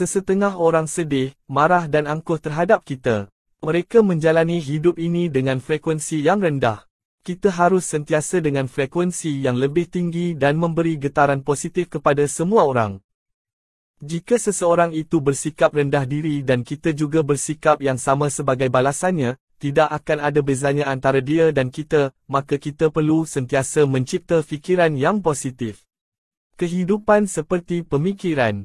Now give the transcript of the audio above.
sesetengah orang sedih, marah dan angkuh terhadap kita. Mereka menjalani hidup ini dengan frekuensi yang rendah. Kita harus sentiasa dengan frekuensi yang lebih tinggi dan memberi getaran positif kepada semua orang. Jika seseorang itu bersikap rendah diri dan kita juga bersikap yang sama sebagai balasannya, tidak akan ada bezanya antara dia dan kita, maka kita perlu sentiasa mencipta fikiran yang positif. Kehidupan seperti pemikiran